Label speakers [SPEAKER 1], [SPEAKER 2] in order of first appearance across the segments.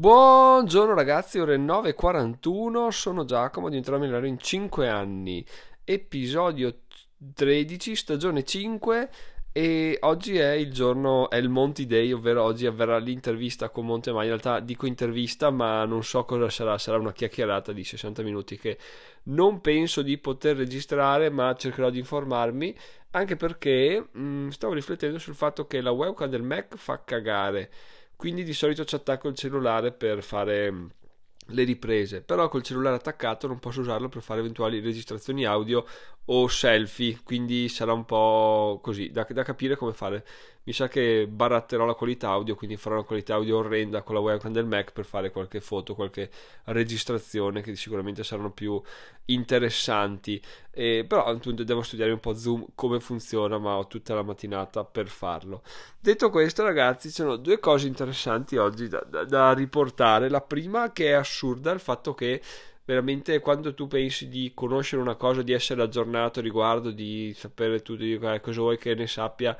[SPEAKER 1] Buongiorno ragazzi, ore 9.41, sono Giacomo, diventerò milionario in 5 anni, episodio 13, stagione 5 e oggi è il giorno, è il Monty Day, ovvero oggi avverrà l'intervista con Monte Ma. In realtà dico intervista, ma non so cosa sarà, sarà una chiacchierata di 60 minuti che non penso di poter registrare, ma cercherò di informarmi, anche perché mh, mm, stavo riflettendo sul fatto che la webcam del Mac fa cagare quindi di solito ci attacco il cellulare per fare mm, le riprese, però col cellulare attaccato non posso usarlo per fare eventuali registrazioni audio o selfie, quindi sarà un po' così da, da capire come fare mi sa che baratterò la qualità audio, quindi farò una qualità audio orrenda con la webcam del Mac per fare qualche foto, qualche registrazione che sicuramente saranno più interessanti. E, però appunto devo studiare un po' Zoom come funziona, ma ho tutta la mattinata per farlo. Detto questo, ragazzi, ci sono due cose interessanti oggi da, da, da riportare. La prima che è assurda, il fatto che veramente quando tu pensi di conoscere una cosa, di essere aggiornato riguardo, di sapere tu di cosa vuoi che ne sappia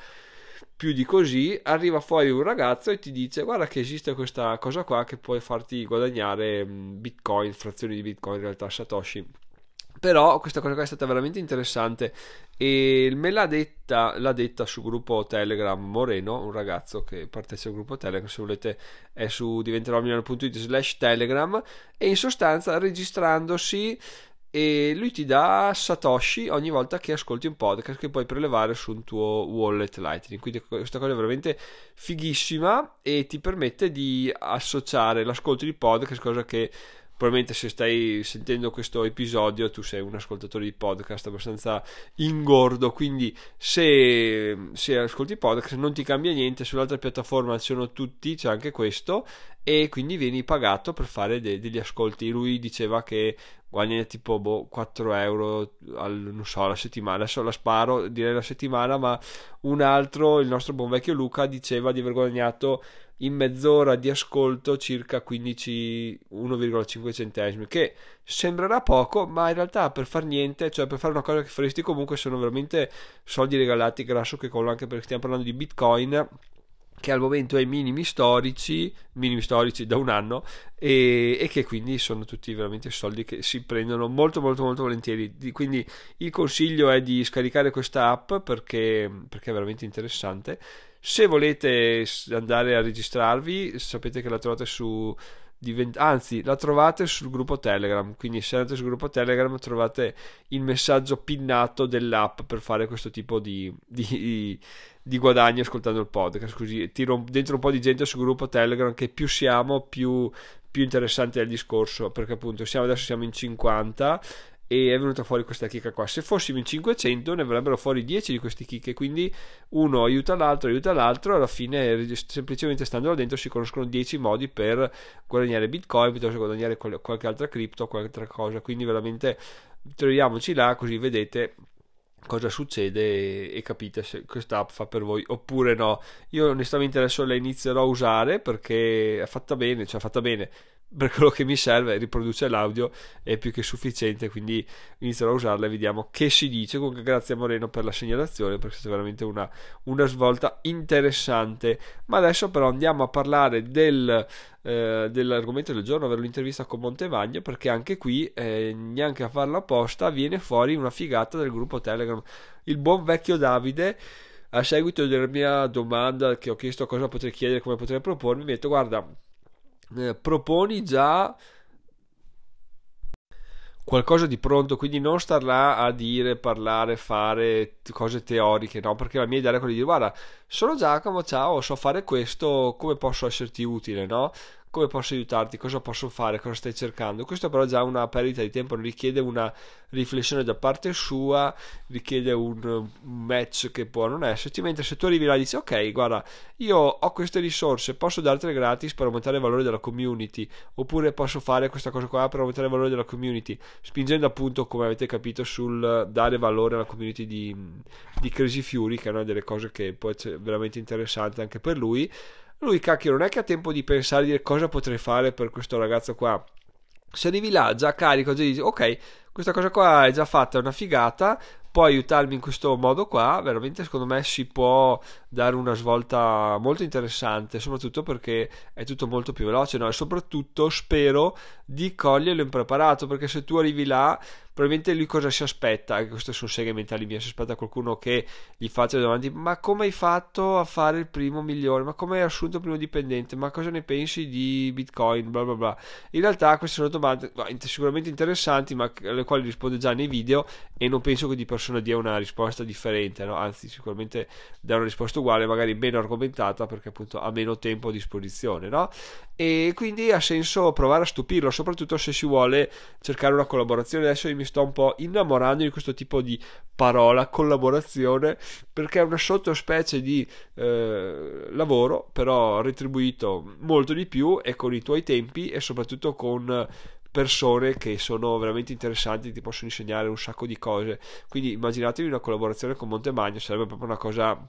[SPEAKER 1] più di così, arriva fuori un ragazzo e ti dice guarda che esiste questa cosa qua che puoi farti guadagnare mm, bitcoin, frazioni di bitcoin in realtà satoshi. Però questa cosa qua è stata veramente interessante e me l'ha detta, l'ha detta sul gruppo Telegram Moreno, un ragazzo che partecipa al gruppo Telegram, se volete è su diventerò slash Telegram e in sostanza registrandosi e lui ti dà Satoshi ogni volta che ascolti un podcast che puoi prelevare su un tuo wallet Lightning. Quindi questa cosa è veramente fighissima e ti permette di associare l'ascolto di podcast, cosa che probabilmente se stai sentendo questo episodio tu sei un ascoltatore di podcast abbastanza ingordo quindi se, se ascolti podcast non ti cambia niente sull'altra piattaforma ci sono tutti c'è anche questo e quindi vieni pagato per fare de- degli ascolti. Lui diceva che guadagna tipo boh, 4 euro al, so, alla settimana. Adesso la sparo direi la settimana ma un altro il nostro buon vecchio Luca diceva di aver guadagnato in mezz'ora di ascolto circa 15 1,5 centesimi che sembrerà poco ma in realtà per far niente cioè per fare una cosa che faresti comunque sono veramente soldi regalati grasso che collo anche perché stiamo parlando di bitcoin che al momento è ai minimi storici, minimi storici da un anno, e, e, che quindi sono tutti veramente soldi che si prendono molto molto molto volentieri. Quindi il consiglio è di scaricare questa app perché, perché è veramente interessante se volete andare a registrarvi, sapete che la trovate su anzi la trovate sul gruppo Telegram. Quindi se andate sul gruppo Telegram trovate il messaggio pinnato dell'app per fare questo tipo di, di, di guadagno ascoltando il podcast. Così tiro dentro un po' di gente sul gruppo Telegram che più siamo più, più interessante è il discorso. Perché appunto siamo, adesso siamo in 50 e è venuta fuori questa chicca qua. Se fossimo in 500 ne verrebbero fuori 10 di questi chicche, quindi uno aiuta l'altro, aiuta l'altro, alla fine semplicemente stando là dentro si conoscono 10 modi per guadagnare bitcoin, piuttosto che guadagnare qualche altra cripto, qualche altra cosa, quindi veramente troviamoci là così vedete cosa succede e, capite se questa app fa per voi oppure no. Io onestamente adesso la inizierò a usare perché è fatta bene, cioè fatta bene per quello che mi serve, riproduce l'audio, è più che sufficiente, quindi inizierò a usarla e vediamo che si dice. Comunque grazie a Moreno per la segnalazione, perché è stata veramente una, una svolta interessante. Ma adesso però andiamo a parlare del, eh, dell'argomento del giorno, ovvero l'intervista con Montevagno, perché anche qui, eh, neanche a farla apposta, viene fuori una figata del gruppo Telegram. Il buon vecchio Davide a seguito della mia domanda che ho chiesto cosa potrei chiedere, come potrei propormi, mi ha detto guarda eh, proponi già qualcosa di pronto, quindi non star là a dire, parlare, fare cose teoriche, no? Perché la mia idea è quella di dire, guarda, sono Giacomo, ciao, so fare questo, come posso esserti utile, no? Come posso aiutarti, cosa posso fare, cosa stai cercando. Questo però è già una perdita di tempo, richiede una riflessione da parte sua, richiede un match che può non esserci, mentre se tu arrivi là e dici ok, guarda, io ho queste risorse, posso dartele gratis per aumentare il valore della community, oppure posso fare questa cosa qua per aumentare il valore della community, spingendo appunto, come avete capito, sul dare valore alla community di, di Crazy Fury, che è una delle cose che può essere veramente interessante anche per lui lui, cacchio, non è che ha tempo di pensare di cosa potrei fare per questo ragazzo qua. Se arrivi là già carico, già dici, ok, questa cosa qua è già fatta, è una figata, può aiutarmi in questo modo qua, veramente secondo me si può dare una svolta molto interessante, soprattutto perché è tutto molto più veloce, no? E soprattutto spero di coglierlo impreparato, perché se tu arrivi là probabilmente lui cosa si aspetta? Anche questi sono seghe mentali mie. Si aspetta qualcuno che gli faccia domande: Ma come hai fatto a fare il primo milione? Ma come hai assunto il primo dipendente? Ma cosa ne pensi di Bitcoin? Bla bla bla. In realtà, queste sono domande sicuramente interessanti, ma alle quali risponde già nei video. E non penso che di persona dia una risposta differente, no? anzi, sicuramente dà una risposta uguale, magari meno argomentata perché appunto ha meno tempo a disposizione, no? E quindi ha senso provare a stupirlo, soprattutto se si vuole cercare una collaborazione. Adesso io mi sto un po' innamorando di questo tipo di parola, collaborazione, perché è una sottospecie di eh, lavoro, però retribuito molto di più e con i tuoi tempi e soprattutto con persone che sono veramente interessanti, ti possono insegnare un sacco di cose. Quindi immaginatevi una collaborazione con Montemagno, sarebbe proprio una cosa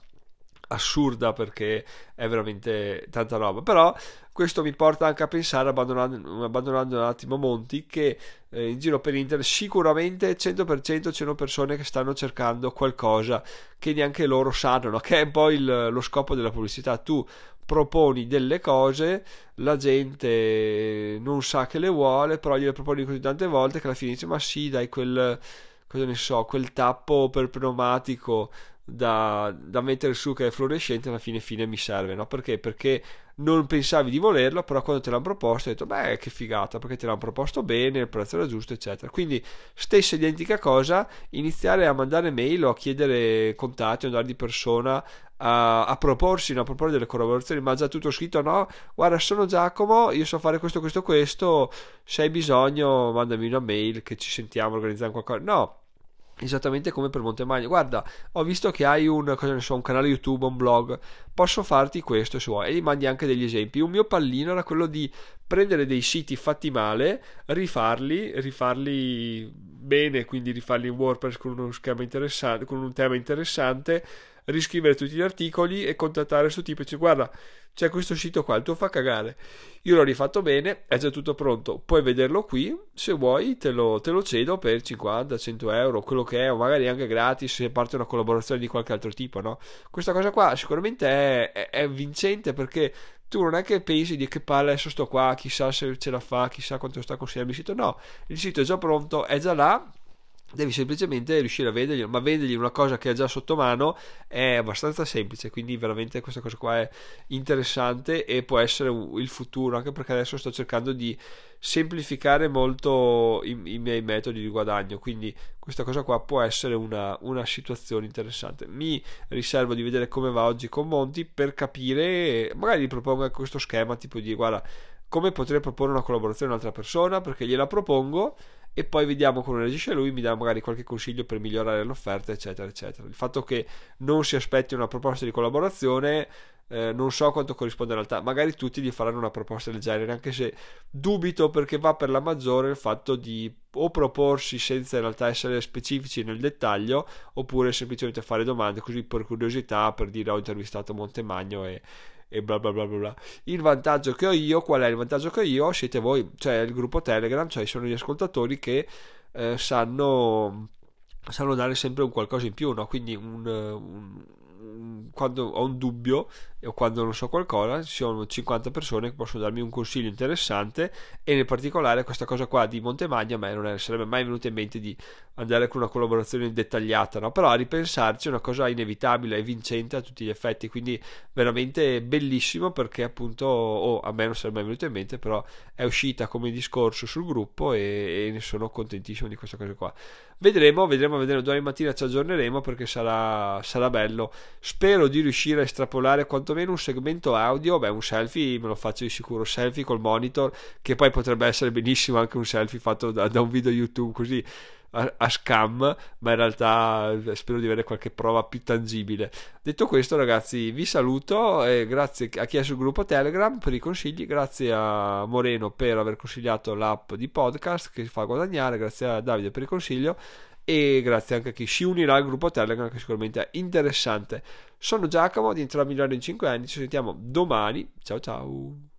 [SPEAKER 1] assurda perché è veramente tanta roba. Però questo mi porta anche a pensare, abbandonando, abbandonando un attimo Monti, che eh, in giro per internet sicuramente 100% c'erano persone che stanno cercando qualcosa che neanche loro sanno, no? che è un po' il, lo scopo della pubblicità. Tu proponi delle cose, la gente non sa che le vuole, però gliele proponi così tante volte che alla fine dice ma sì dai quel, cosa ne so, quel tappo per pneumatico da, da, mettere su che è fluorescente alla fine fine mi serve no? perché? perché non pensavi di volerlo però quando te l'hanno proposto hai detto beh che figata perché te l'hanno proposto bene il prezzo era giusto eccetera quindi stessa identica cosa iniziare a mandare mail o a chiedere contatti o andare di persona a, a proporsi no? a proporre delle collaborazioni ma già tutto scritto no guarda sono Giacomo io so fare questo questo questo se hai bisogno mandami una mail che ci sentiamo organizziamo qualcosa no esattamente come per Montemagno. Guarda, ho visto che hai un, so, un, canale YouTube, un blog, posso farti questo se vuoi. E gli mandi anche degli esempi. Un mio pallino era quello di prendere dei siti fatti male, rifarli, rifarli bene, quindi rifarli in WordPress con con un tema interessante riscrivere tutti gli articoli e contattare su tipo e dice guarda c'è questo sito qua, il tuo fa cagare. Io l'ho rifatto bene, è già tutto pronto, puoi vederlo qui, se vuoi te lo, te lo cedo per 50, 100 euro, quello che è, o magari anche gratis se parte una collaborazione di qualche altro tipo, no? Questa cosa qua sicuramente è, è, è vincente perché tu non è che pensi di che palle adesso sto qua, chissà se ce la fa, chissà quanto sta consigliando il sito, no, il sito è già pronto, è già là, devi semplicemente riuscire a vendergli, ma vendergli una cosa che ha già sotto mano è abbastanza semplice, quindi veramente questa cosa qua è interessante e può essere il futuro, anche perché adesso sto cercando di semplificare molto i, i miei metodi di guadagno, quindi questa cosa qua può essere una, una, situazione interessante. Mi riservo di vedere come va oggi con Monti per capire, magari gli propongo questo schema tipo di guarda come potrei proporre una collaborazione a un'altra persona perché gliela propongo e poi vediamo come reagisce lui, mi dà magari qualche consiglio per migliorare l'offerta, eccetera, eccetera. Il fatto che non si aspetti una proposta di collaborazione eh, non so quanto corrisponde in realtà, magari tutti gli faranno una proposta del genere, anche se dubito perché va per la maggiore il fatto di o proporsi senza in realtà essere specifici nel dettaglio, oppure semplicemente fare domande così per curiosità, per dire ho intervistato Montemagno e, e bla bla bla bla. Il vantaggio che ho io, qual è il vantaggio che ho io? Siete voi, cioè il gruppo Telegram, cioè sono gli ascoltatori che eh, sanno, sanno dare sempre un qualcosa in più, no? quindi un, un quando ho un dubbio o quando non so qualcosa, ci sono 50 persone che possono darmi un consiglio interessante e nel particolare questa cosa qua di Montemagno a me non sarebbe mai venuta in mente di andare con una collaborazione dettagliata, no? però a ripensarci è una cosa inevitabile e vincente a tutti gli effetti, quindi veramente bellissimo perché appunto oh, a me non sarebbe mai venuto in mente, però è uscita come discorso sul gruppo e, e ne sono contentissimo di questa cosa qua. Vedremo, vedremo, vedremo, domani mattina ci aggiorneremo perché sarà, sarà bello. Spero di riuscire a estrapolare quantomeno un segmento audio, beh un selfie me lo faccio di sicuro, selfie col monitor, che poi potrebbe essere benissimo anche un selfie fatto da, da un video YouTube così a, a, scam, ma in realtà eh, spero di avere qualche prova più tangibile. Detto questo, ragazzi, vi saluto e grazie a chi è sul gruppo Telegram per i consigli, grazie a Moreno per aver consigliato l'app di podcast che fa guadagnare, grazie a Davide per il consiglio e grazie anche a chi si unirà al gruppo Telegram che sicuramente è interessante. Sono Giacomo, diventerò migliore in 5 anni, ci sentiamo domani. Ciao ciao.